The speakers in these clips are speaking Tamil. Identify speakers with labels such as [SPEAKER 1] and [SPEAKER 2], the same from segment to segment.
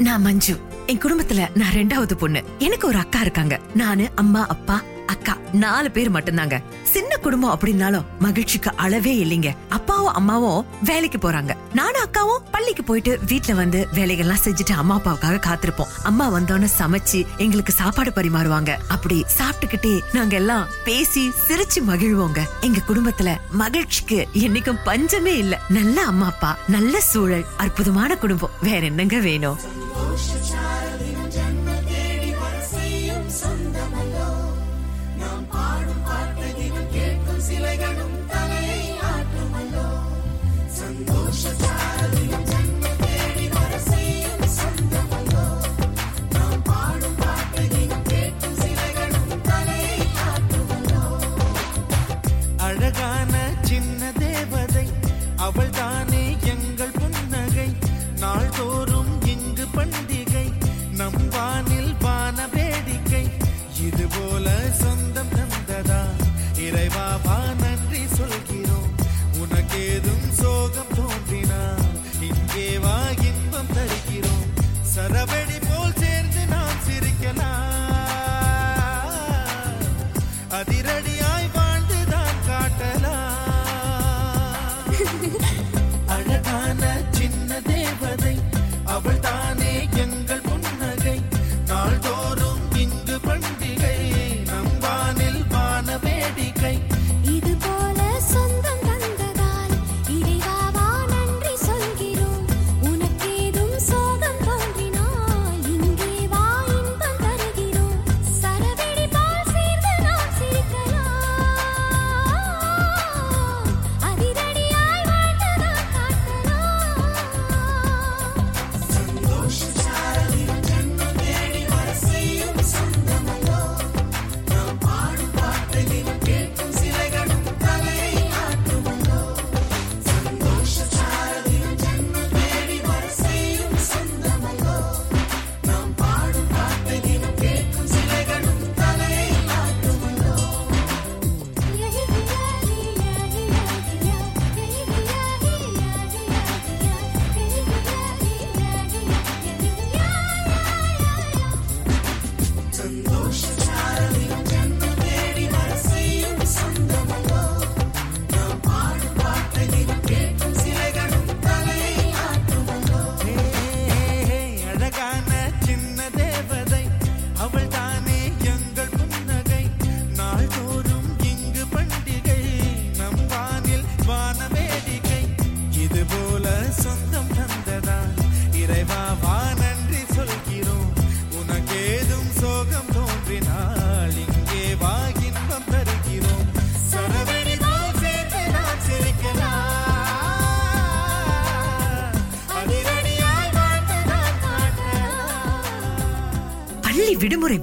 [SPEAKER 1] நான் மஞ்சு. என் குடும்பத்துல நான் ரெண்டாவது பொண்ணு. எனக்கு ஒரு அக்கா இருக்காங்க. நானு அம்மா அப்பா அக்கா நாலு பேர் மட்டும்தாங்க. சின்ன குடும்பம் அப்படின்னாலும் மகிழ்ச்சிக்கு அளவே இல்லைங்க. அப்பாவும் அம்மாவும் வேலைக்கு போறாங்க. நானும் அக்காவும் பள்ளிக்கு போயிட்டு வீட்டுல வந்து வேலைகள்லாம் செஞ்சுட்டு அம்மா அப்பாவுக்காக காத்திருப்போம். அம்மா வந்தோன்னு சமைச்சு எங்களுக்கு சாப்பாடு பரிமாறுவாங்க. அப்படி சாப்பிட்டுக்கிட்டே நாங்க எல்லாம் பேசி சிரிச்சு மகிழ்வோங்க. எங்க குடும்பத்துல மகிழ்ச்சிக்கு என்னைக்கும் பஞ்சமே இல்ல. நல்ல அம்மா அப்பா நல்ல சூழல் அற்புதமான குடும்பம். வேற என்னங்க வேணும்?
[SPEAKER 2] சின்ன தேவதை அவள் தானே எங்கள் புன்னகை. நாள்தோறும் இங்கு பண்டிகை நம் வானில் வான வேடிக்கை. இது போல சொந்தம் தந்ததா இறைவா வான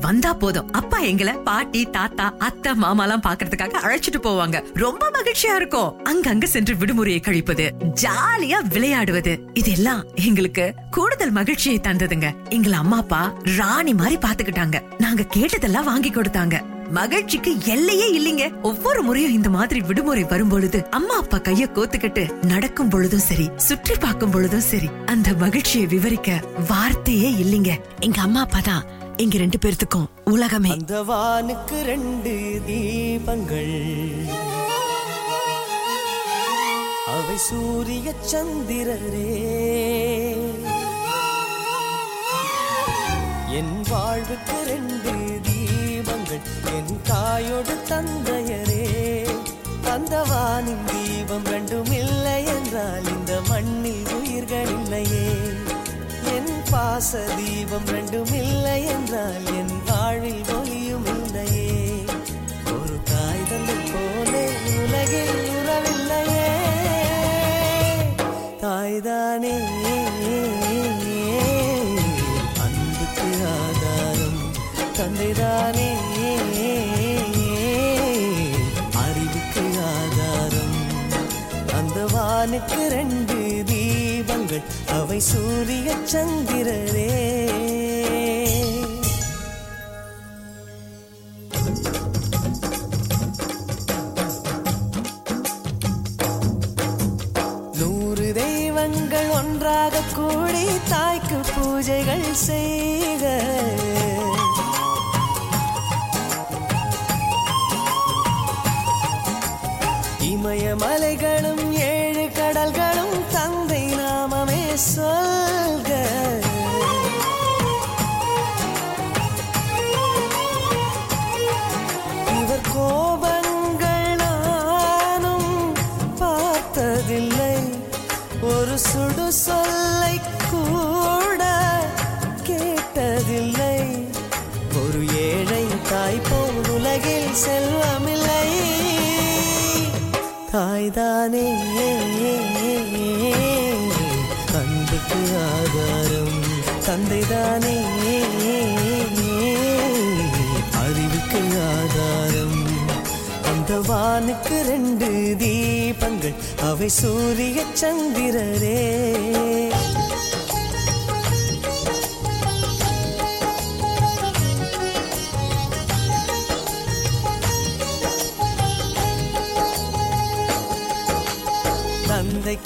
[SPEAKER 1] வந்தா போதும். அப்பா எங்களை பாட்டி தாத்தா அத்தை மாமாலாம் பாக்குறதுக்காக அழைச்சிட்டு போவாங்க. ரொம்ப மகிழ்ச்சியா இருக்கும். அங்கங்க சென்று விடுமுறையை கழிப்பது ஜாலியா விளையாடுவது இதெல்லாம் எங்களுக்கு கூடுதல் மகிழ்ச்சியை தந்ததுங்க. எங்களை அம்மா அப்பா ராணி மாதிரி பாத்துக்கிட்டாங்க. நாங்க கேட்டதெல்லாம் வாங்கி கொடுத்தாங்க. மகிழ்ச்சிக்கு எல்லையே இல்லைங்க. ஒவ்வொரு முறையும் இந்த மாதிரி விடுமுறை வரும் பொழுது அம்மா அப்பா கைய கோத்துக்கிட்டு நடக்கும் பொழுதும் சரி சுற்றி பார்க்கும் பொழுதும் சரி அந்த மகிழ்ச்சியை விவரிக்க வார்த்தையே இல்லைங்க. எங்க அம்மா அப்பா தான் எங்க ரெண்டு பேர்த்துக்கும் உலகமே.
[SPEAKER 3] அந்த வானுக்கு ரெண்டு தீபங்கள். அவை சூரிய சந்திரரே. என் வாழ்வுக்கு ரெண்டு தீபங்கள் என் தாயோடு தந்தையரே. அந்த வானின் தீபம் ரெண்டும் இல்லை என்றால் இந்த மண்ணில் உயிர்கள் இல்லையே. என் பாச தீபம் ரெண்டும் இல்லை என்றால் என் வாழ்வில் ஒளியும் இல்லையே. ஒரு தாய் தந்தை போலே உலகில் உறவில்லையே. தாய்தானே. அன்புக்கு ஆதாரம் தந்தைதானே. அறிவுக்கு ஆதாரம் அந்த வானுக்கு ரெண்டு தீபங்கள். அவை சூரிய சந்திரரே பூஜைகள் செய்க. இமயமலை செல்வமில்லை. தாய்தானே. அன்புக்கு ஆதாரம் தந்தைதானே. அறிவுக்கு ஆதாரம் அந்த வானுக்கு ரெண்டு தீபங்கள் அவை சூரிய சந்திரரே.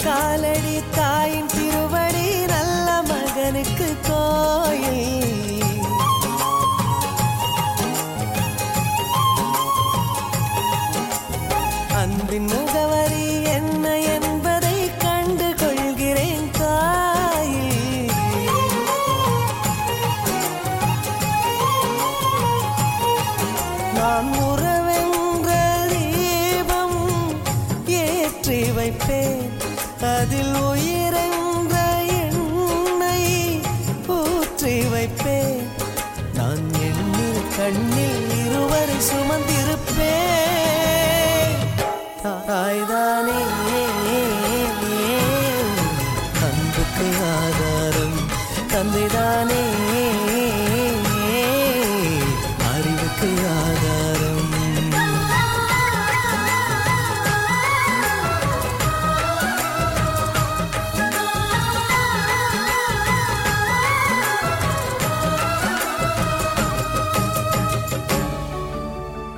[SPEAKER 3] தந்தை காலடி தந்தைதானே அறிவுக்கு ஆதாரம்.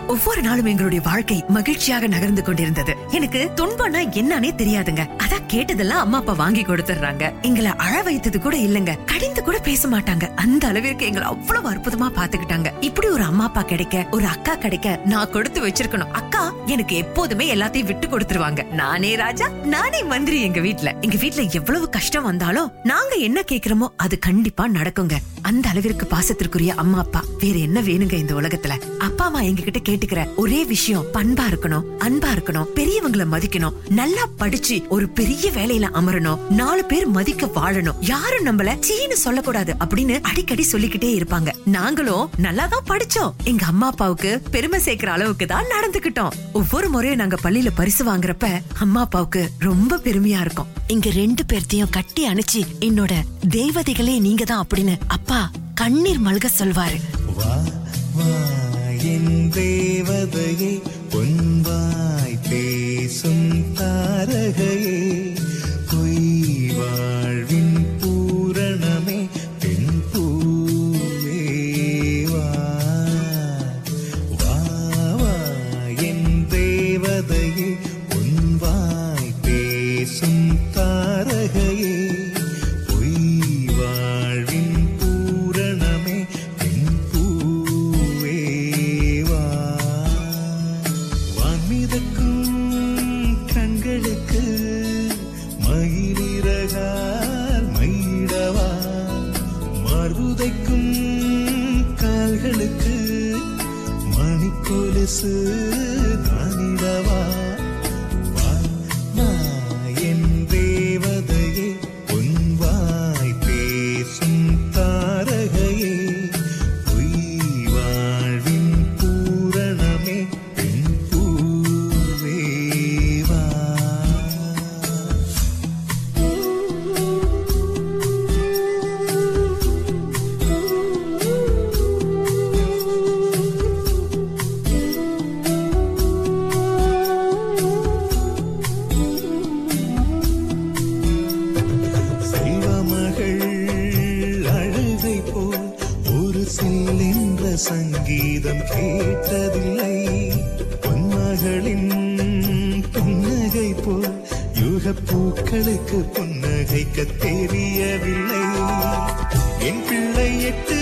[SPEAKER 1] ஒவ்வொரு நாளும் எங்களுடைய வாழ்க்கை மகிழ்ச்சியாக நகர்ந்து கொண்டிருந்தது. எனக்கு துன்பம்னா என்னன்னே தெரியாதுங்க. அதான் கேட்டதெல்லாம் அம்மா அப்பா வாங்கி கொடுத்துடுறாங்க எங்களை அழ வைத்தது கூட இல்லங்க. கடின பேச மாட்டாங்க அந்த அளவிற்கு எங்களை அவ்வளவு அற்புதமா பாத்துக்கிட்டாங்க இப்படி ஒரு அம்மா அப்பா கிடைக்க ஒரு அக்கா கிடைக்க நான் கொடுத்து வச்சிருக்கணும். அக்கா எனக்கு எப்போதுமே எல்லாத்தையும் விட்டு கொடுத்துருவாங்க. நானே ராஜா நானே மந்திரி எங்க வீட்ல. எங்க வீட்ல எவ்வளவு கஷ்டம் வந்தாலும் நாங்க என்ன கேக்குறோமோ அது கண்டிப்பா நடக்குங்க. அந்த அளவிற்கு பாசத்திற்குரிய அம்மா அப்பா வேற என்ன வேணுங்க இந்த உலகத்துல? அப்பா அம்மா எங்க கிட்ட கேட்டுக்கிற ஒரே விஷயம் பண்பா இருக்கணும் அன்பா இருக்கணும் பெரியவங்களை மதிக்கணும் நல்லா படிச்சு ஒரு பெரிய வேலையில அமரணும் நாலு பேர் மதிக்க வாழணும். யாரும் நம்மள சீன்னு சொல்லக்கூடாது. அப்படின்னு அடிக்கடி சொல்லிக்கிட்டே இருப்பாங்க. நாங்களும் நல்லா தான் படிச்சோம். எங்க அம்மா அப்பாவுக்கு பெருமை சேர்க்கிற அளவுக்கு தான் நடந்துகிட்டோம் ஒவ்வொரு முறையும் நாங்க பள்ளியில பரிசு வாங்குறப்ப அம்மா அப்பாவுக்கு ரொம்ப பெருமையா இருக்கும். இங்க ரெண்டு பேர்த்தையும் கட்டி அணைச்சு என்னோட தேவதைகளே நீங்க தான் அப்படின்னு அப்பா கண்ணீர் மல்க சொல்வாரு.
[SPEAKER 2] தேவதையை சங்கீதம் கேட்டதில்லை. பொன்மகளின் புன்னகை போல் யுக பூக்களுக்கு புன்னகைக்க தெரியவில்லை. என் பிள்ளை எட்டு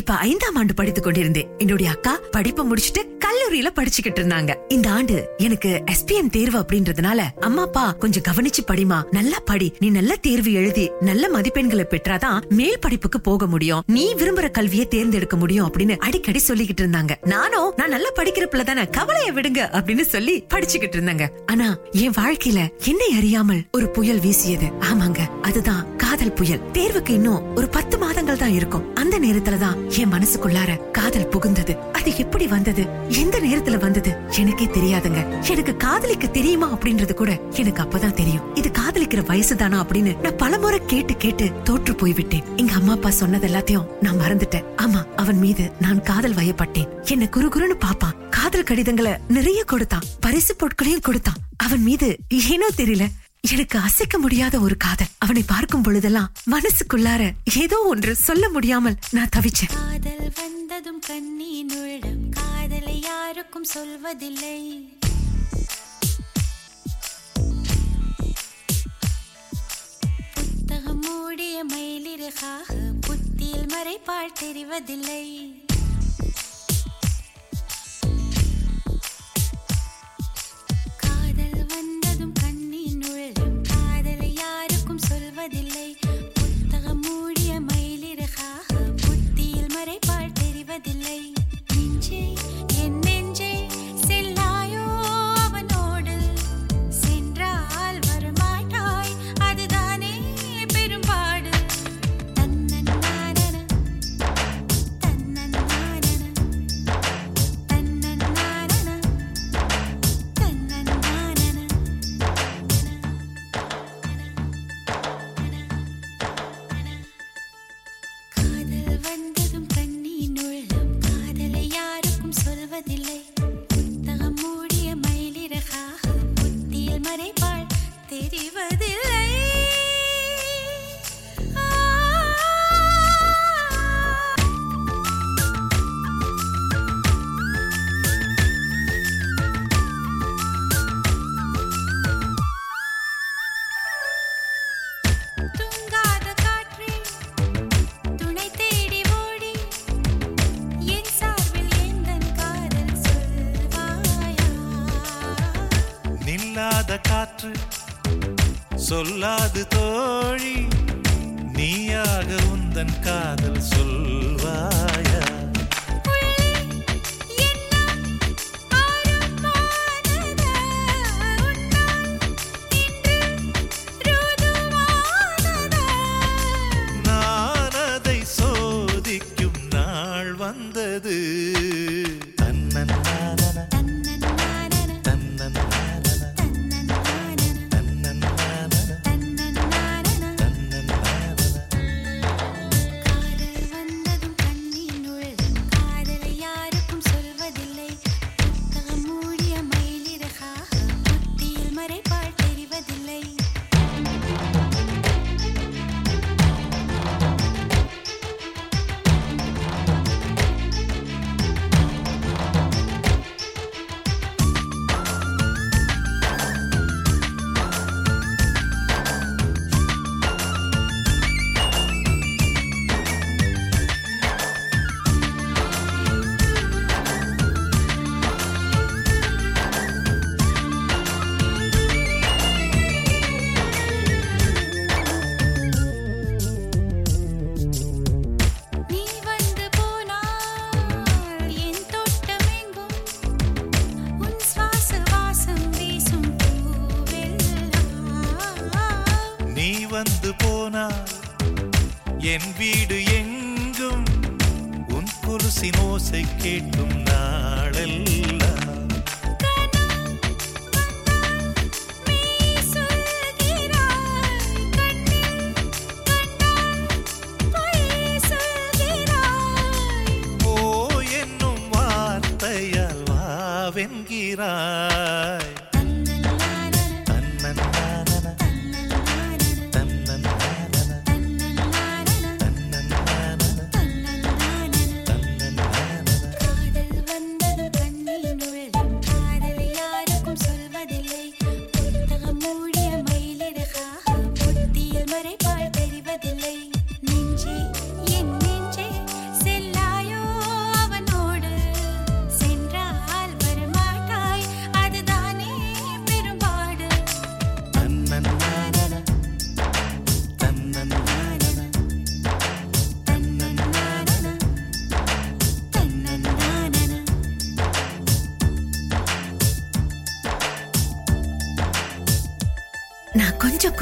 [SPEAKER 1] இப்ப ஐந்தாம் ஆண்டு படித்துக் கொண்டிருந்தேன். என்னுடைய அக்கா படிப்பை முடிச்சிட்டு கல்லூரியில படிச்சுக்கிட்டு இருந்தாங்க. இந்த ஆண்டு எனக்கு எஸ்பிஎம் தேர்வு அப்படின்றதுனால அம்மா அப்பா கொஞ்சம் கவனிச்சு படிமா நல்லா படி. நீ நல்ல தேர்வு எழுதி நல்ல மதிப்பெண்களை பெற்றாதான் மேல் படிப்புக்கு போக முடியும். நீ விரும்புற கல்வியை தேர்ந்தெடுக்க முடியும் அப்படின்னு அடிக்கடி சொல்லிக்கிட்டு இருந்தாங்க. நானும் நான் நல்லா படிக்கிற பிள்ளை தானே கவலைய விடுங்க அப்படின்னு சொல்லி படிச்சுக்கிட்டு இருந்தாங்க. ஆனா என் வாழ்க்கையில என்னை அறியாமல் ஒரு புயல் வீசியது. ஆமாங்க அதுதான் காதல் புயல். தேர்வுக்கு இன்னும் ஒரு பத்து மாதங்கள் தான் இருக்கும். அந்த நேரத்துல தான் என் மனசுக்குள்ளார காதல் புகுந்தது. அது எப்படி வந்தது? எந்த நேரத்துல வந்தது? எனக்கே தெரியாதுங்க. எனக்கு காதலிக்க தெரியுமா அப்படின்றது கூட எனக்கு அப்பதான் தெரியும். இது காதலிக்கிற வயசு தானா அப்படின்னு நான் பலமுறை கேட்டு கேட்டு தோற்று போய்விட்டேன். எங்க அம்மா அப்பா சொன்னது எல்லாத்தையும் நான் மறந்துட்டேன். ஆமா அவன் மீது நான் காதல் வயப்பட்டேன். என்ன குரு குருன்னு பாப்பான் காதல் கடிதங்களை நிறைய கொடுத்தான். பரிசு பொருட்களையும் கொடுத்தான். அவன் மீது ஏனோ தெரியல. எனக்கு அசைக்க முடியாத ஒரு காதல். அவனை பார்க்கும் பொழுதெல்லாம் மனசுக்குள்ளார ஏதோ ஒன்று சொல்ல முடியாமல் நான் தவிச்சேன்.
[SPEAKER 4] காதல் வந்ததும் கண்ணீர் காதலை யாருக்கும் சொல்வதில்லை. புத்தகம் மூடிய மயிலிறகாக புத்தியில் மறைப்பாள் தெரிவதில்லை. தெரிவதில்லை. புத்தகம் மூடிய மயிலிறகாக புத்தியில் மறைப்பால் தெரிவதில்லை. நெஞ்சே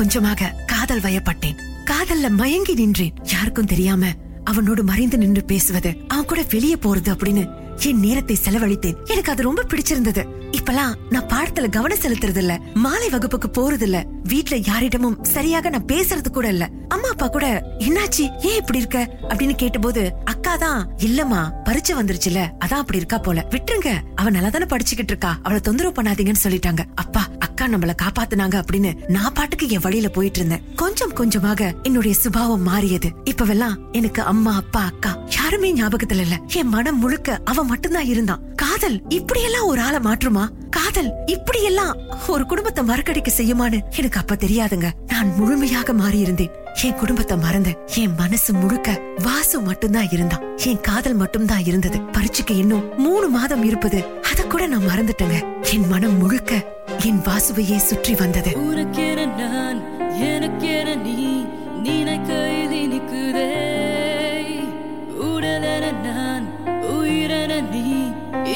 [SPEAKER 1] கொஞ்சமாக காதல் வயப்பட்டேன். காதல்ல மயங்கி நின்றேன். யாருக்கும் தெரியாம அவனோடு மறைந்து நின்று பேசுவது. அவன் கூட வெளியே போறது அப்படின்னு என் நேரத்தை செலவழித்தேன். எனக்கு அது ரொம்ப பிடிச்சிருந்தது. இப்பெல்லாம் நான் பாடத்துல கவனம் செலுத்துறது இல்ல மாலை வகுப்புக்கு போறது இல்ல வீட்ல யாரிடமும் சரியாக நான் பேசுறது கூட இல்ல. அம்மா அப்பா கூட என்னாச்சு? ஏன் இப்படி இருக்க? அப்படின்னு கேட்டபோது அக்கா தான் இல்லம்மா பரீட்சை வந்துருச்சுல. அதான் அப்படி இருக்கா போல. விட்டுருங்க. அவ நல்லா தானே படிச்சுக்கிட்டு இருக்கா. அவளை தொந்தரவு பண்ணாதீங்கன்னு சொல்லிட்டாங்க. அப்பா அக்கா நம்மள காப்பாத்துனாங்க அப்படின்னு நான் பாட்டுக்கு என் வழியில போயிட்டு இருந்தேன். கொஞ்சம் கொஞ்சமாக என்னுடைய சுபாவம் மாறியது. இப்பவெல்லாம் எனக்கு அம்மா அப்பா அக்கா யாருமே ஞாபகத்துல இல்ல. என் மனம் முழுக்க அவ மட்டும்தான் இருந்தான். காதல் இப்படியெல்லாம் ஒரு ஆளை மாற்றுமா? காதல் இப்படியெல்லாம் ஒரு குடும்பத்தை மறக்கடிக்க செய்யுமான்னு எனக்கு அப்ப தெரியாதுங்க. நான் முழுமையாக மாறியிருந்தேன். என் குடும்பத்தை மறந்து என் மனசு முழுக்க வாசு மட்டும்தான் இருந்தான். என் காதல் மட்டும்தான் இருந்தது. பரீட்சைக்கு இன்னும் மூணு மாதம் இருப்பது. அத கூட நான் மறந்துட்டேங்க. என் மனம் முழுக்க என் வாசுவையே சுற்றி வந்தது.
[SPEAKER 5] உனக்கென நான் எனக்கென நீ நினைக்கையில் இனிக்குதே உடலென நான் உயிரென நீ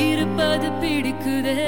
[SPEAKER 5] இருப்பது பிடிக்குதே.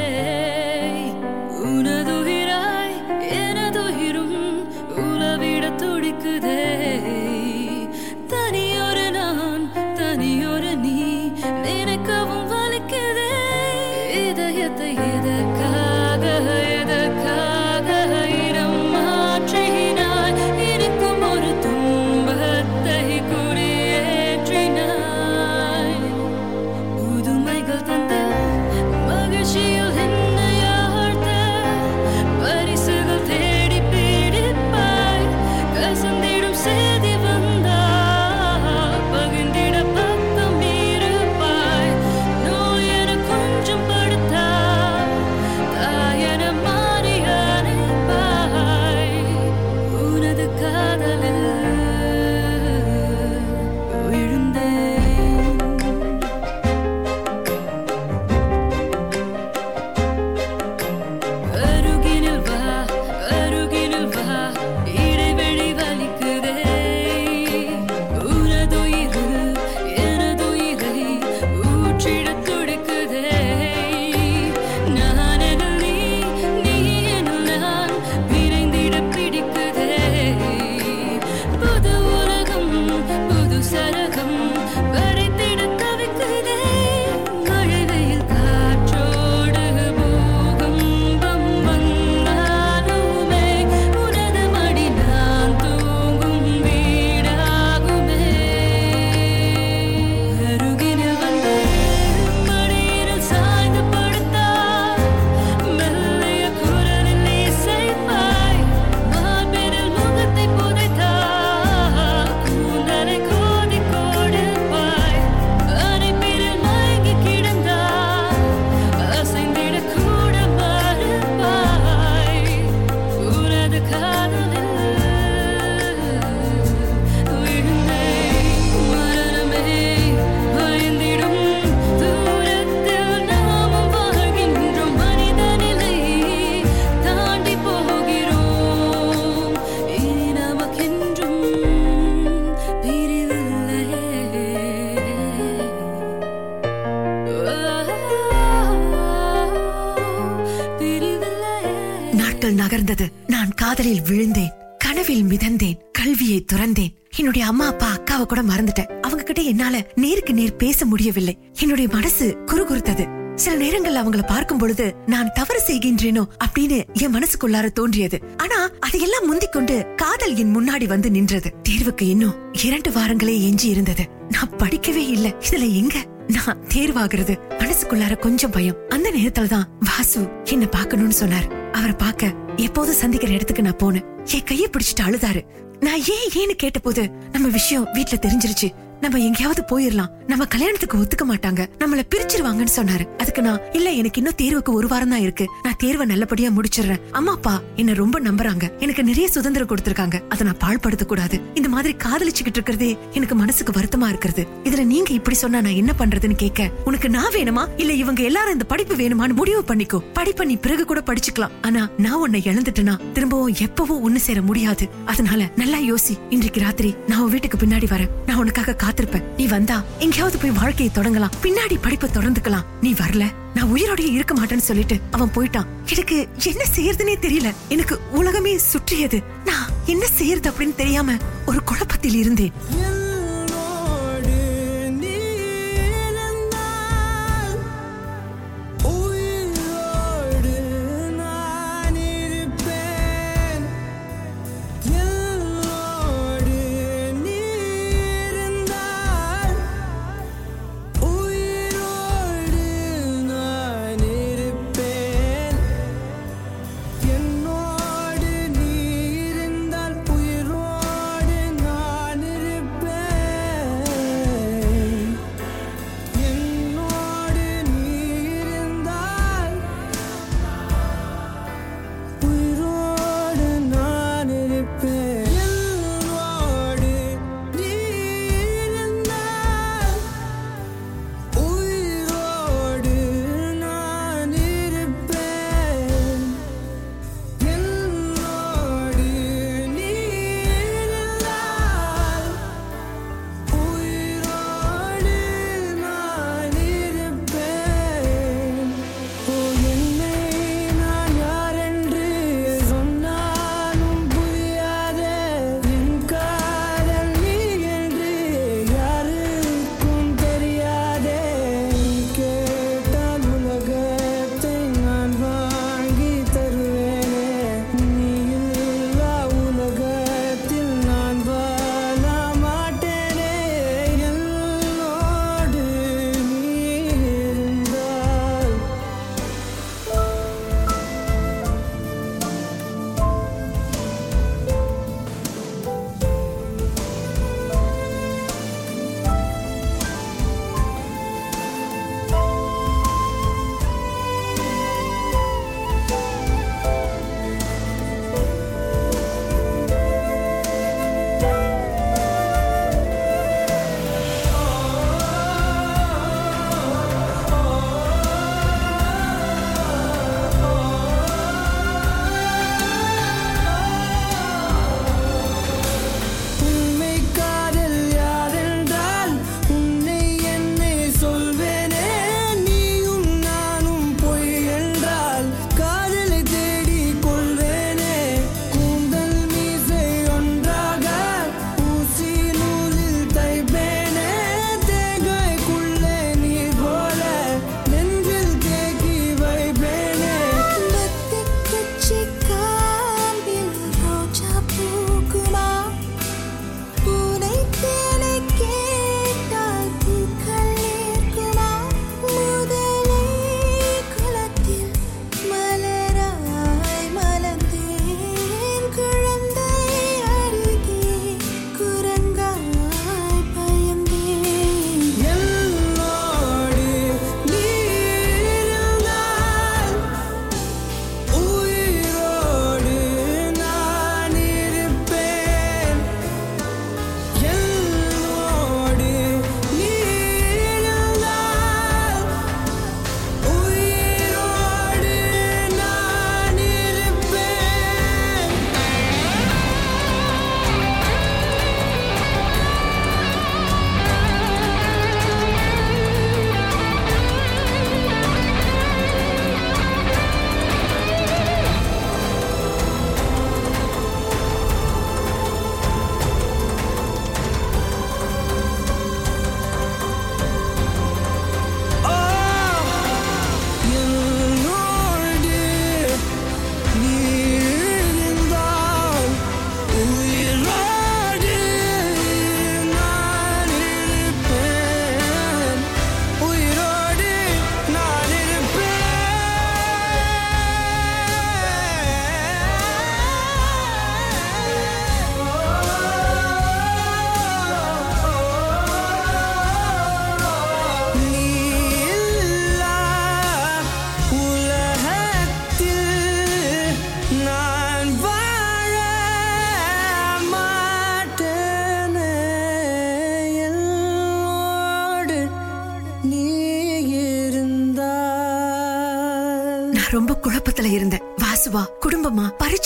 [SPEAKER 1] காதலில் விழுந்தேன் கனவில் மிதந்தேன் கல்வியை துறந்தேன். என்னுடைய அம்மா அப்பா அக்காவை கூட மறந்துட்டேன். அவங்க கிட்ட என்னால நேருக்கு நேர் பேச முடியவில்லை. என்னுடைய மனசு குறுகுறுத்தது. சில நேரங்கள்ல அவங்கள பார்க்கும் பொழுது நான் தவறு செய்கின்றேனோ அப்படின்னு என் மனசுக்குள்ளார தோன்றியது. ஆனா அதையெல்லாம் முந்திக் கொண்டு காதல் என் முன்னாடி வந்து நின்றது. தேர்வுக்கு இன்னும் இரண்டு வாரங்களே எஞ்சி இருந்தது. நான் படிக்கவே இல்ல. இதுல எங்க? நான் தேர்வாகிறது. மனசுக்குள்ளார கொஞ்சம் பயம். அந்த நேரத்துல தான் வாசு என்ன பார்க்கணும்னு சொன்னார். அவரை பார்க்க எப்போதும் சந்திக்கிற இடத்துக்கு நான் போனேன்? என் கையை பிடிச்சிட்டு அழுதாரு. நான் ஏன் ஏன்னு கேட்டபோது நம்ம விஷயம் வீட்ல தெரிஞ்சிருச்சு. நம்ம எங்கேயாவது போயிரலாம். நம்ம கல்யாணத்துக்கு ஒத்துக்க மாட்டாங்க. நம்மள பிரிச்சிருவாங்கன்னு சொன்னாரு. அதுக்கு நான் இல்ல எனக்கு இன்னும் தேர்வுக்கு ஒரு வாரம் தான் இருக்கு. நான் தேர்வை நல்லபடியா முடிச்சிடுறேன். அம்மா அப்பா என்ன ரொம்ப நம்புறாங்க. எனக்கு நிறைய சுதந்திரம் கொடுத்திருக்காங்க. அதை நான் பாழ்படுத்த கூடாது இந்த மாதிரி காதலிச்சுக்கிட்டு இருக்கிறதே எனக்கு மனசுக்கு வருத்தமா இருக்கிறது. இதுல நீங்க இப்படி சொன்னா நான் என்ன பண்றதுன்னு கேட்க உனக்கு நான் வேணுமா? இல்ல இவங்க எல்லாரும் இந்த படிப்பு வேணுமான்னு முடிவு பண்ணிக்கோ. படிப்பை நீ பிறகு கூட படிச்சுக்கலாம். ஆனா நான் உன்னை இழந்துட்டேனா? திரும்பவும் எப்பவும் ஒண்ணு சேர முடியாது. அதனால நல்லா யோசி. இன்றைக்கு ராத்திரி நான் உன் வீட்டுக்கு பின்னாடி வரேன். நான் உனக்காக காத்திருப்பேன் நீ வந்தா எங்கேயாவது போய் வாழ்க்கையை தொடங்கலாம். பின்னாடி படிப்பை தொடர்ந்துக்கலாம். நீ வரல நான் உயிரோடய இருக்க மாட்டேன்னு சொல்லிட்டு அவன் போயிட்டான். எனக்கு என்ன செய்யறதுனே தெரியல. எனக்கு உலகமே சுற்றியது. நான் என்ன செய்யறது அப்படின்னு தெரியாம ஒரு குழப்பத்தில் இருந்தேன்.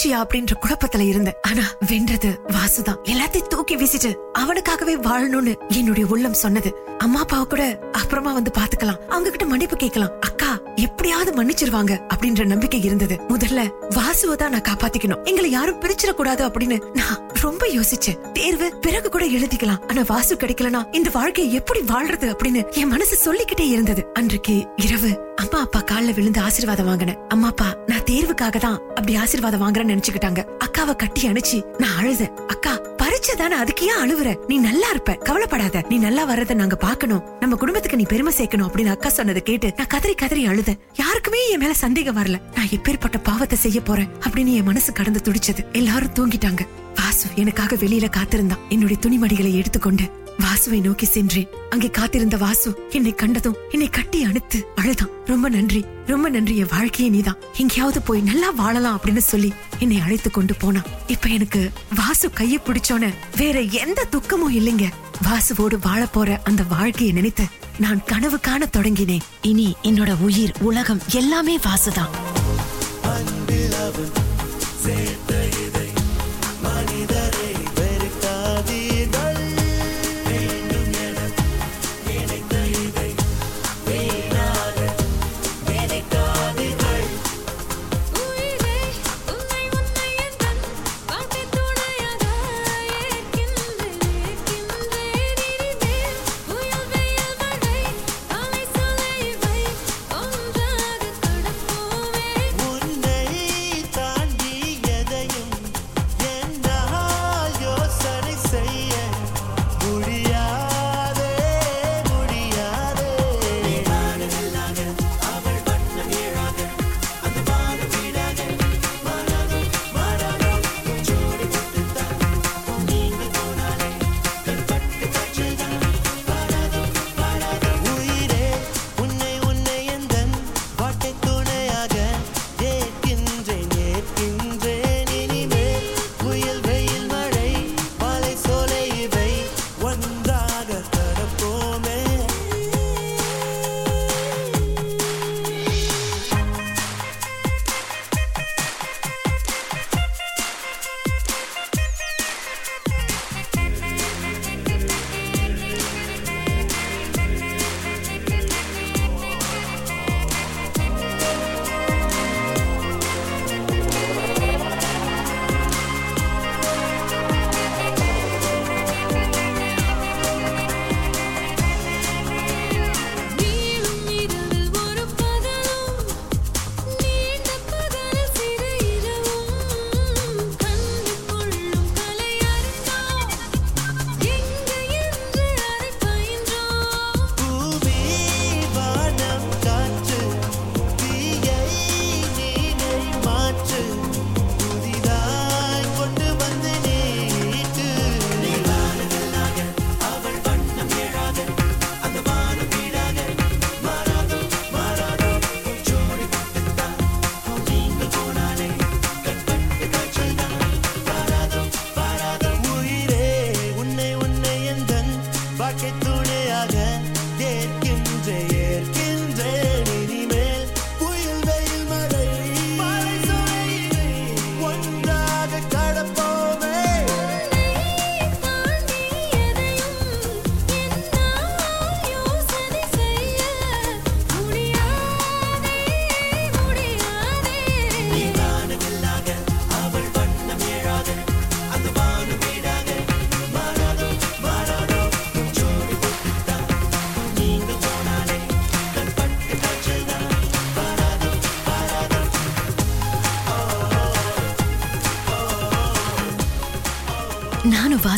[SPEAKER 1] குடும்பமா அப்படின்ற குழப்பத்துல இருந்தேன் ஆனா வென்றது வாசுதான். எல்லாத்தையும் தூக்கி வீசிட்டு அவனுக்காகவே வாழணும்னு என்னுடைய உள்ளம் சொன்னது. அம்மா அப்பாவை கூட அப்புறமா வந்து பாத்துக்கலாம் அவங்க கிட்ட மன்னிப்பு கேட்கலாம். அக்கா எப்படியாவது மன்னிச்சிருவாங்க அப்படின்ற நம்பிக்கை இருந்தது. முதல்ல வாசுவை தான் நான் காப்பாத்திக்கணும். எங்களை யாரும் பிரிச்சிடக்கூடாது அப்படின்னு நான் ரொம்ப யோசிச்சேன் தேர்வு பிறகு கூட எழுதிக்கலாம். ஆனா வாசு கிடைக்கலனா இந்த வாழ்க்கையை எப்படி வாழ்றது அப்படின்னு என் மனசு சொல்லிக்கிட்டே இருந்தது. அன்றைக்கு இரவு அம்மா அப்பா கால்ல விழுந்து ஆசீர்வாதம் வாங்கினேன். அம்மா அப்பா நான் தேர்வுக்காக தான் அப்படி ஆசீர்வாதம் வாங்குறேன்னு நினைச்சுக்கிட்டாங்க. அக்காவை கட்டி அணைச்சு நான் அழுதேன். தானே அதுக்கு ஏன் அழுவுற? நீ நல்லா இருப்ப. கவலைப்படாத. நீ நல்லா வர்றத நாங்க பாக்கணும் நம்ம குடும்பத்துக்கு நீ பெருமை சேர்க்கணும் அப்படின்னு அக்கா சொன்னதை கேட்டு நான் கதறி கதறி அழுதேன். யாருக்குமே என் மேல சந்தேகம் வரல. நான் எப்பேற்பட்ட பாவத்தை செய்ய போறேன் அப்படின்னு என் மனசு கடந்து துடிச்சது. எல்லாரும் தூங்கிட்டாங்க. வாசு எனக்காக வெளியில காத்திருந்தான். என்னுடைய துணிமணிகளை எடுத்துக்கொண்டு வாசுவை நோக்கி சென்றேன். அங்கே காத்திருந்த வாசு என்னை கண்டதும் என்னை கட்டி அணுத்து அழுதான். ரொம்ப நன்றி ரொம்ப நன்றி என் வாழ்க்கையை நீதான். எங்கேயாவது போய் நல்லா வாழலாம் அப்படின்னு சொல்லி என்னை அழைத்து கொண்டு போனான். இப்ப எனக்கு வாசு கைய பிடிச்சோன வேற எந்த துக்கமும் இல்லைங்க. வாசுவோடு வாழ போற அந்த வாழ்க்கையை நினைத்து நான் கனவு காண தொடங்கினேன். இனி என்னோட உயிர் உலகம் எல்லாமே வாசுதான்.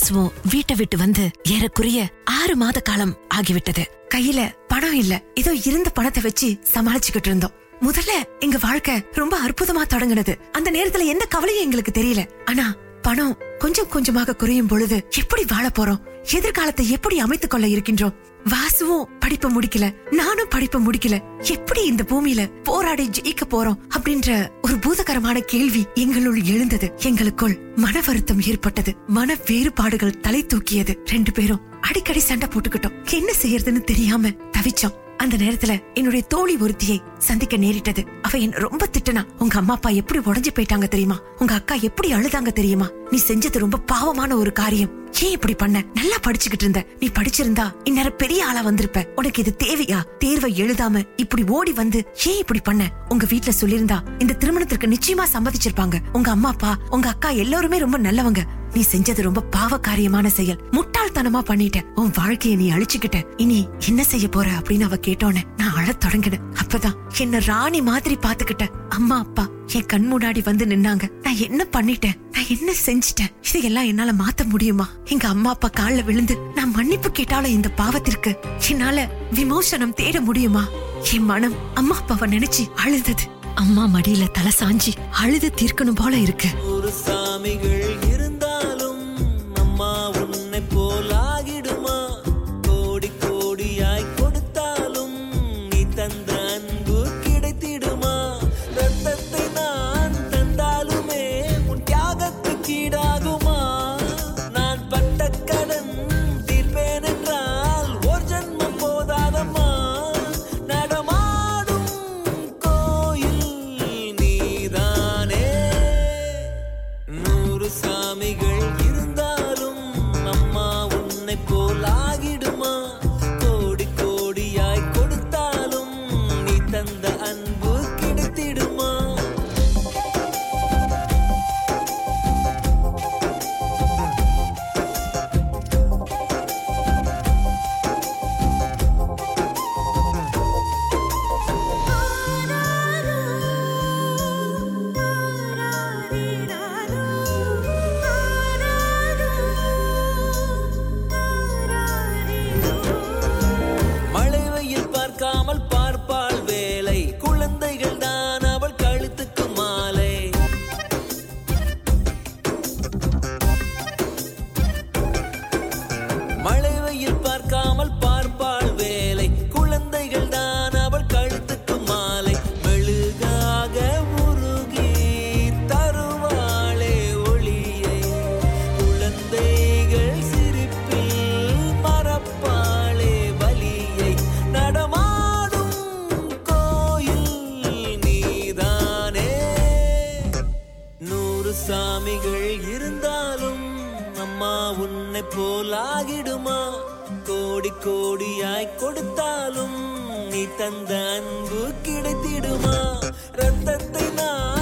[SPEAKER 1] வாசுவும் வீட்டை விட்டு வந்து ஏறக்குறைய ஆறு மாத காலம் ஆகிவிட்டது. கையில பணம் இல்ல. ஏதோ இருந்த பணத்தை வச்சு சமாளிச்சுக்கிட்டு இருந்தோம். முதல்ல எங்க வாழ்க்கை ரொம்ப அற்புதமா தொடங்குனது. அந்த நேரத்துல எந்த கவலையும் எங்களுக்கு தெரியல. ஆனா பணம் கொஞ்சம் கொஞ்சமாக குறையும் பொழுது எப்படி வாழ போறோம்? எதிர்காலத்தை எப்படி அமைத்துக் கொள்ள இருக்கின்றோம் வாசுவும் படிப்ப முடிக்கல நானும் படிப்ப முடிக்கல. எப்படி இந்த பூமியில போராடி ஜெயிக்க போறோம் அப்படின்ற ஒரு பூதகரமான கேள்வி எங்களுள் எழுந்தது. எங்களுக்குள் மன வருத்தம் ஏற்பட்டது. மன வேறுபாடுகள் தலை தூக்கியது. ரெண்டு பேரும் அடிக்கடி சண்டை போட்டுக்கிட்டோம். என்ன செய்யறதுன்னு தெரியாம தவிச்சோம். அந்த நேரத்துல என்னுடைய தோழி ஒருத்தியை சந்திக்க நேரிட்டது. அவ என்ன ரொம்ப திட்டனா உங்க அம்மா அப்பா எப்படி உடைஞ்சு போயிட்டாங்க தெரியுமா? உங்க அக்கா எப்படி அழுதாங்க தெரியுமா? நீ செஞ்சது ரொம்ப பாவமான ஒரு காரியம். ஏன் இப்படி பண்ண? நல்லா படிச்சுக்கிட்டு இருந்த. நீ படிச்சிருந்தா இந்நேரம் பெரிய ஆளா வந்திருப்ப. உனக்கு இது தேவையா? தேர்வை எழுதாம இப்படி ஓடி வந்து ஏன் இப்படி பண்ண? உங்க வீட்டுல சொல்லிருந்தா இந்த திருமணத்திற்கு நிச்சயமா சம்மதிச்சிருப்பாங்க. உங்க அம்மா அப்பா உங்க அக்கா எல்லாருமே ரொம்ப நல்லவங்க. நீ செஞ்சது ரொம்ப பாவ காரியமான செயல். முட்டாள்தனமா பண்ணிட்ட உன் வாழ்க்கைய நீ அழிச்சுக்கிட்ட. இனி என்ன செய்ய போற அப்படின்னு அவ கேட்டோன்னு நான் அழத் தொடங்கினேன். அப்பதான் என்ன ராணி மாதிரி பாத்துக்கிட்ட அம்மா அப்பா என் கண் முன்னாடி வந்து நின்னாங்க. நான் என்ன பண்ணிட்டேன்? நான் என்ன செஞ்சிட்டேன்? இதையெல்லாம் என்னால மாத்த முடியுமா? எங்க அம்மா அப்பா கால்ல விழுந்து நான் மன்னிப்பு கேட்டாலும் இந்த பாவத்திற்கு? என்னால விமோசனம் தேட முடியுமா? என் மனம் அம்மா அப்பாவை நினைச்சு அழுதது அம்மா மடியில தலை சாஞ்சி அழுது தீர்க்கணும் போல இருக்கு.
[SPEAKER 2] ஒரு சாமிகள் நூறு சாமிகள் இருந்தாலும் அம்மா உன்னை போலாகிடுமா? கோடி கோடியாய் கொடுத்தாலும் நீ தந்த அன்பு கிடைத்திடுமா? ரத்தத்தை நான்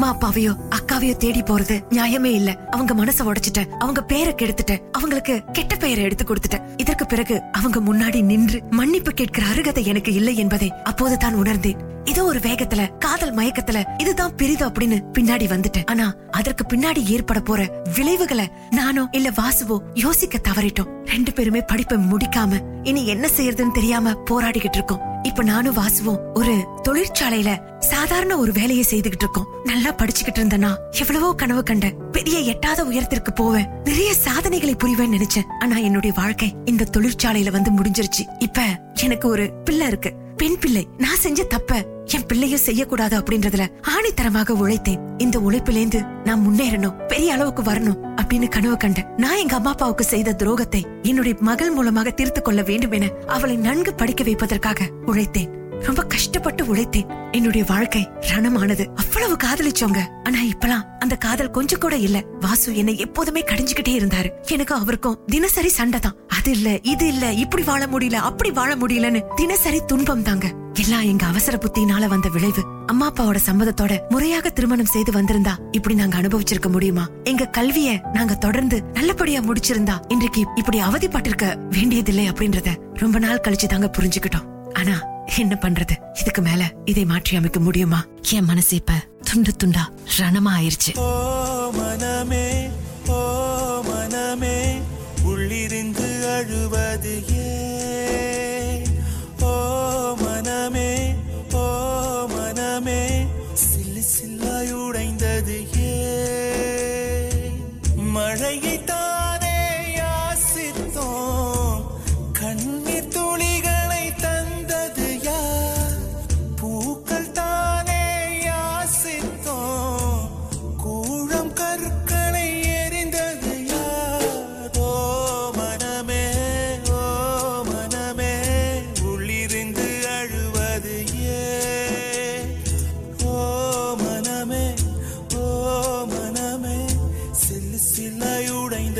[SPEAKER 1] அம்மா அப்பாவையோ அக்காவையோ தேடி போறது நியாயமே இல்ல. அவங்க மனச உடைச்சிட்ட அவங்க பேரை கெடுத்துட்ட அவங்களுக்கு கெட்ட பெயரை எடுத்து கொடுத்துட்ட இதற்கு பிறகு அவங்க முன்னாடி நின்று மன்னிப்பு கேட்கிற அருகதை எனக்கு இல்லை என்பதை அப்போதுதான் உணர்ந்தேன். ஏதோ ஒரு வேகத்துல காதல் மயக்கத்துல இதுதான் பெரிது அப்படின்னு பின்னாடி வந்துட்டேன். ஆனா அதற்கு பின்னாடி ஏற்பட போற விளைவுகளை நானோ இல்ல வாசுவோ யோசிக்க தவறிட்டோம். ரெண்டு பேருமே படிப்பை முடிக்காம இனி என்ன செய்யறதுன்னு தெரியாம போராடிக்கிட்டு இருக்கோம். இப்ப நானும் வாசுவோம் ஒரு தொழிற்சாலையில சாதாரண ஒரு வேலையை செய்துகிட்டு இருக்கோம். நல்லா படிச்சுக்கிட்டு இருந்தனா எவ்வளவோ கனவு கண்ட பெரிய எட்டாத உயரத்திற்கு போவேன். நிறைய சாதனைகளை புரிவேன் நினைச்சேன். ஆனா என்னுடைய வாழ்க்கை இந்த தொழிற்சாலையில வந்து முடிஞ்சிருச்சு. இப்ப எனக்கு ஒரு பிள்ளை இருக்கு. பெண் பிள்ளை நான் செஞ்ச தப்ப என் பிள்ளையும் செய்யக்கூடாது அப்படின்றதுல ஆணித்தரமாக உழைத்தேன். இந்த உழைப்பிலேந்து நான் முன்னேறணும் பெரிய அளவுக்கு வரணும் அப்படின்னு கனவு கண்ட நான் எங்க அம்மா அப்பாவுக்கு செய்த துரோகத்தை என்னுடைய மகள் மூலமாக தீர்த்து கொள்ள வேண்டும் என அவளை நன்கு படிக்க வைப்பதற்காக உழைத்தேன். ரொம்ப கஷ்டப்பட்டு உழைத்தேன். என்னுடைய வாழ்க்கை ரணமானது. அவ்வளவு காதலிச்சோங்க ஆனா இப்பலாம் அந்த காதல் கொஞ்சம் கூட இல்ல. வாசு என்னை எப்போதுமே கடிஞ்சுக்கிட்டே இருந்தாரு. எனக்கும் அவருக்கும் தினசரி சண்டை தான். அது இல்ல இது இல்ல இப்படி வாழ முடியல அப்படி வாழ முடியலன்னு தினசரி துன்பம் தாங்க. எல்லாம் எங்க அவசர புத்தினால வந்த விளைவு. அம்மா அப்பாவோட சம்மதத்தோட முறையாக திருமணம் செய்து வந்திருந்தா இப்படி நாங்க அனுபவிச்சிருக்க முடியுமா? எங்க கல்விய நாங்க தொடர்ந்து நல்லபடியா முடிச்சிருந்தா இன்றைக்கு இப்படி அவதிப்பட்டிருக்க வேண்டியதில்லை அப்படின்றத ரொம்ப நாள் கழிச்சு தாங்க புரிஞ்சுக்கிட்டோம். ஆனா என்ன பண்றது? இதுக்கு மேல இதை மாற்றி அமைக்க முடியுமா? என் மனசு இப்ப துண்டு துண்டா ரணமா ஆயிருச்சு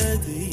[SPEAKER 1] கண்டது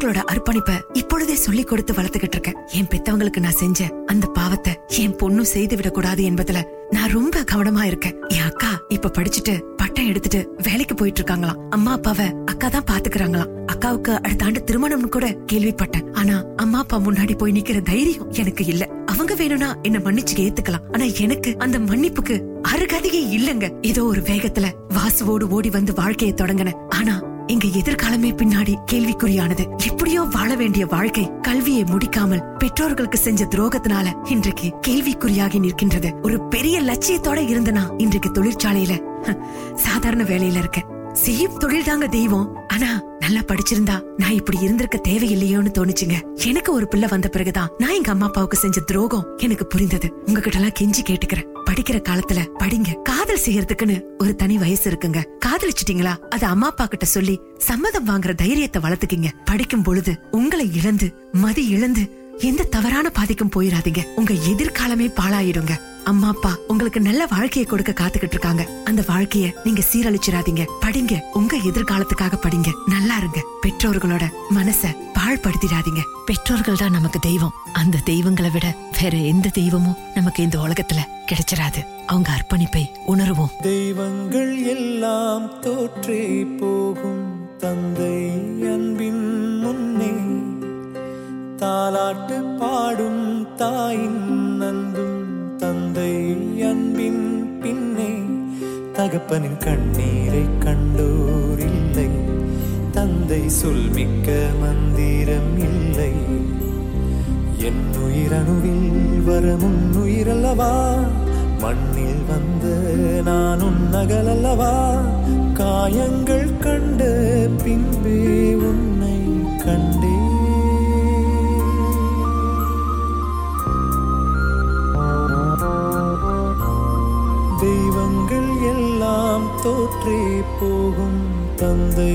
[SPEAKER 1] பெற்றோர்களோட அர்ப்பணிப்பை இப்பொழுதே சொல்லி கொடுத்து வளர்த்துக்கிட்டு இருக்கேன். என் பெத்தவங்களுக்கு நான் செஞ்ச அந்த பாவத்தை என் பொண்ணும் செய்து விடக்கூடாது என்பதுல நான் ரொம்ப கவனமா இருக்கேன். என் அக்கா இப்ப படிச்சுட்டு பட்டம் எடுத்துட்டு வேலைக்கு போயிட்டு இருக்காங்களாம் அம்மா அப்பாவை அக்கா தான் பாத்துக்கிறாங்களாம். அக்காவுக்கு அடுத்த ஆண்டு திருமணம்னு கூட கேள்விப்பட்டேன். ஆனா அம்மா அப்பா முன்னாடி போய் நிக்கிற தைரியம் எனக்கு இல்ல. அவங்க வேணும்னா என்ன மன்னிச்சு ஏத்துக்கலாம். ஆனா எனக்கு அந்த மன்னிப்புக்கு அருகதையே இல்லங்க. ஏதோ ஒரு வேகத்துல வாசுவோடு ஓடி வந்து வாழ்க்கையை தொடங்கினேன். ஆனா எங்க எதிர்காலமே பின்னாடி கேள்விக்குறியானது. எப்படியோ வாழ வேண்டிய வாழ்க்கை கல்வியை முடிக்காமல் பெற்றோர்களுக்கு செஞ்ச துரோகத்தினால இன்றைக்கு கேள்விக்குறியாகி நிற்கின்றது. ஒரு பெரிய லட்சியத்தோட இருந்தனா இன்றைக்கு தொழிற்சாலையில சாதாரண வேலையில இருக்கேன் செய்யும் தொழில் தாங்க தெய்வம். ஆனா நல்லா படிச்சிருந்தா நான் இப்படி இருந்திருக்க தேவையில்லையோன்னு தோணுச்சுங்க. எனக்கு ஒரு பிள்ளை வந்த பிறகுதான் நான் எங்க அம்மா அப்பாவுக்கு செஞ்ச துரோகம் எனக்கு புரிந்தது. உங்ககிட்ட எல்லாம் கெஞ்சி கேட்டுக்கிறேன். படிக்கிற காலத்துல படிங்க. காதல் செய்யறதுக்குன்னு ஒரு தனி வயசு இருக்குங்க. காதலிச்சிட்டீங்களா? அது அம்மா அப்பா கிட்ட சொல்லி சம்மதம் வாங்குற தைரியத்தை வளர்த்துக்கிங்க. படிக்கும் பொழுது உங்களை இழந்து மதி இழந்து எந்த தவறான பாதிக்கும் போயிடாதீங்க உங்க எதிர்காலமே பாழாயிடுங்க. அம்மா அப்பா உங்களுக்கு நல்ல வாழ்க்கையை கொடுக்க காத்துக்கிட்டு இருக்காங்க. அந்த வாழ்க்கைய நீங்க சீரழிச்சிடாதீங்க. படிங்க. உங்க எதிர்காலத்துக்காக படிங்க. நல்லா இருங்க. பெற்றோர்களோட மனச பாழ்படுத்திடாதீங்க. பெற்றோர்கள் தான் நமக்கு தெய்வம். அந்த தெய்வங்களை விட வேற எந்த தெய்வமும் நமக்கு இந்த உலகத்துல கிடைச்சிடாது அவங்க அர்ப்பணிப்பை உணருவோம்.
[SPEAKER 2] தெய்வங்கள் எல்லாம் தோற்றே போகும். தந்தை அன்பின் முன்னே தாலாட்டு பாடும் தாயின் தகப்பனின் கண்ணீரை கண்டோர் இல்லை. தந்தை சொல்மிக்க மந்திரம் இல்லை. என் உயிரணுவில் வரும் உயிரல்லவா? மண்ணில் வந்த நான் உன் நகலல்லவா காயங்கள் கண்ட பின்பே உன்னை கண்டே தோற்றி போகும் தந்தை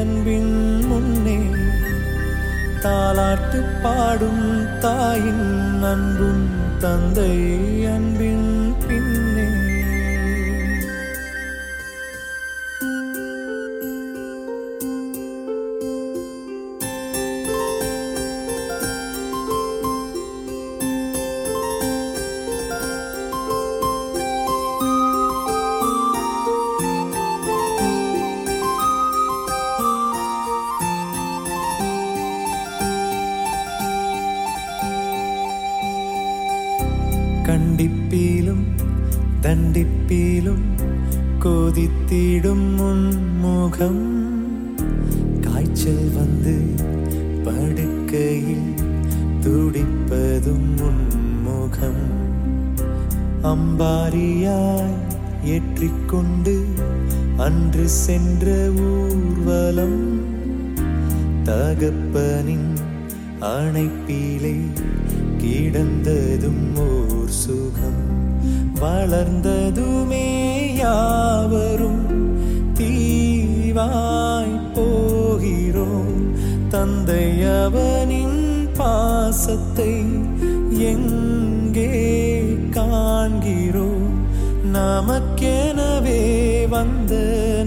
[SPEAKER 2] அன்பின் முன்னே. தாலாட்டு பாடும் தாயின் அன்பும் தந்தை அன்பின் கண்டிப்பிலும் கொதித்திடும் முன்முகம் காய்ச்சல் வந்து படுக்கையில் துடிப்பதும் முன்முகம் அம்பாரியாய் ஏற்றிக்கொண்டு அன்று சென்ற ஊர்வலம். தகப்பனின் அணைப்பிலே கிடந்ததும் ஓர் சுகம். வளர்ந்ததுமே யாவரும் தீவாய் போகிறோம். தந்தை அவனின் பாசத்தை எங்கே காண்கிறோம்? நமக்கெனவே வந்த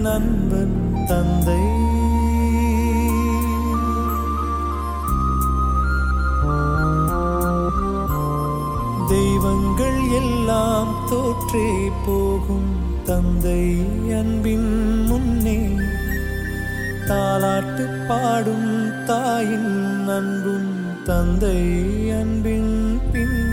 [SPEAKER 2] நண்பன் தந்தை எல்லாம் தோற்றே போகும் தந்தை அன்பின் முன்னே. தாலாட்டு பாடும் தாயின் அன்பும் தந்தை அன்பின் பின்